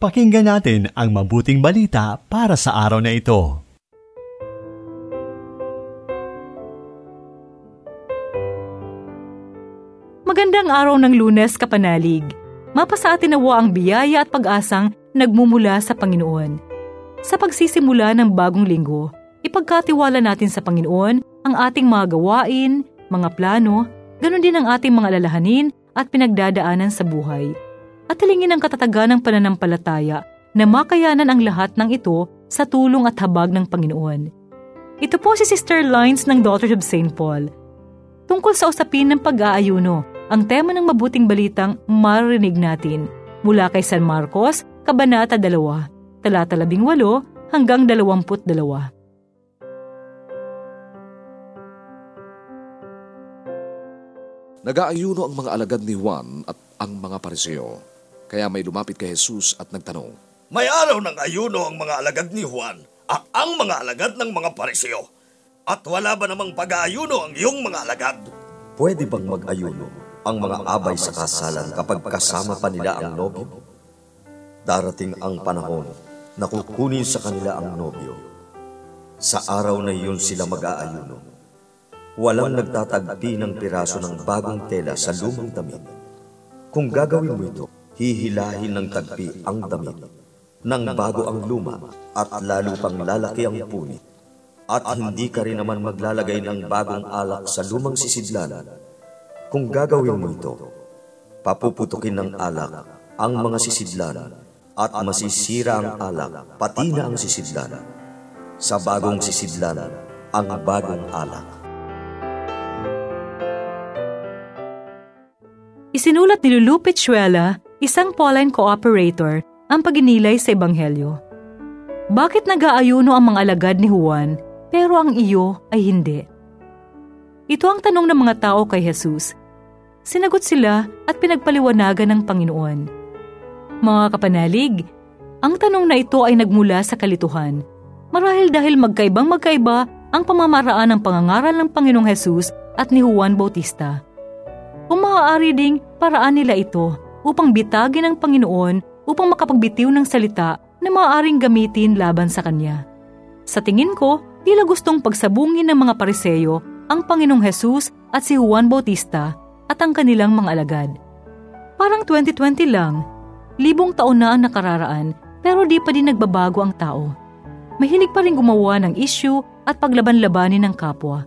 Pakinggan natin ang mabuting balita para sa araw na ito. Magandang araw ng lunes, kapanalig. Mapasa atin nawa ang biyaya at pag-asang nagmumula sa Panginoon. Sa pagsisimula ng bagong linggo, ipagkatiwala natin sa Panginoon ang ating mga gawain, mga plano, ganun din ang ating mga lalahanin at pinagdadaanan sa buhay at hilingin ang katatagan ng pananampalataya na makayanan ang lahat ng ito sa tulong at habag ng Panginoon. Ito po si Sister Lines ng Daughters of St. Paul. Tungkol sa usapin ng pag-aayuno, ang tema ng mabuting balitang maririnig natin mula kay San Marcos, Kabanata 2, talata 18 hanggang 22. Nag-aayuno ang mga alagad ni Juan at ang mga pariseo. Kaya may lumapit kay Jesus at nagtanong, May araw ng ayuno ang mga alagad ni Juan at ang mga alagad ng mga pariseo. At wala ba namang pag-aayuno ang iyong mga alagad? Pwede bang mag-ayuno ang mga abay sa kasalan kapag kasama pa nila ang nobyo? Darating ang panahon na kukunin sa kanila ang nobyo. Sa araw na iyon sila mag-aayuno. Walang nagtatagpi ng piraso ng bagong tela sa lumang damit. Kung gagawin mo ito, hihilahin ng tagpi ang damit, nang bago ang luma at lalo pang lalaki ang punit. At hindi ka rin naman maglalagay ng bagong alak sa lumang sisidlan. Kung gagawin mo ito, papuputukin ng alak ang mga sisidlan at masisira ang alak, pati na ang sisidlan. Sa bagong sisidlan, ang bagong alak. Isinulat ni Lulu Pichuela isang Pauline cooperator, ang paginilay sa Ebanghelyo. Bakit nag-aayuno ang mga alagad ni Juan, pero ang iyo ay hindi? Ito ang tanong ng mga tao kay Jesus. Sinagot sila at pinagpaliwanagan ng Panginoon. Mga kapanalig, ang tanong na ito ay nagmula sa kalituhan. Marahil dahil magkaibang magkaiba ang pamamaraan ng pangangaral ng Panginoong Jesus at ni Juan Bautista. Kung maaari ding paraan nila ito upang bitagin ang Panginoon upang makapagbitiw ng salita na maaaring gamitin laban sa Kanya. Sa tingin ko, tila gustong pagsabungin ng mga pariseyo ang Panginoong Hesus at si Juan Bautista at ang kanilang mga alagad. Parang 2020 lang, libong taon na ang nakararaan pero di pa din nagbabago ang tao. Mahilig pa rin gumawa ng issue at paglaban-labanin ng kapwa.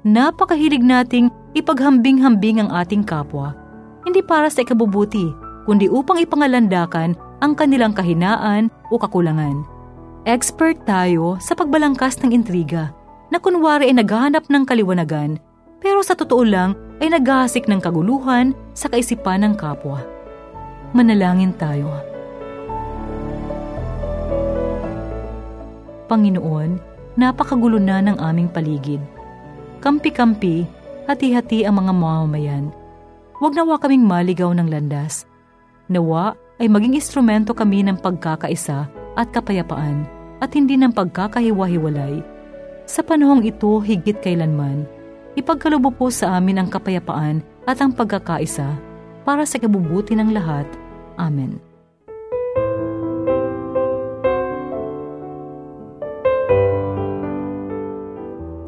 Napakahilig nating ipaghambing-hambing ang ating kapwa hindi para sa ikabubuti, kundi upang ipangalandakan ang kanilang kahinaan o kakulangan. Expert tayo sa pagbalangkas ng intriga na kunwari ay naghahanap ng kaliwanagan pero sa totoo lang ay naghahasik ng kaguluhan sa kaisipan ng kapwa. Manalangin tayo. Panginoon, napakagulo na ng aming paligid. Kampi-kampi, hati-hati ang mga mamamayan Huwag nawa kaming maligaw ng landas. Nawa ay maging instrumento kami ng pagkakaisa at kapayapaan at hindi ng pagkakahiwa-hiwalay. Sa panahong ito higit kailanman, ipagkalubo po sa amin ang kapayapaan at ang pagkakaisa para sa kabubuti ng lahat. Amen.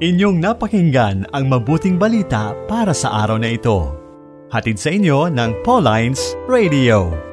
Inyong napakinggan ang mabuting balita para sa araw na ito. Hatid sa inyo ng Paulines Radio.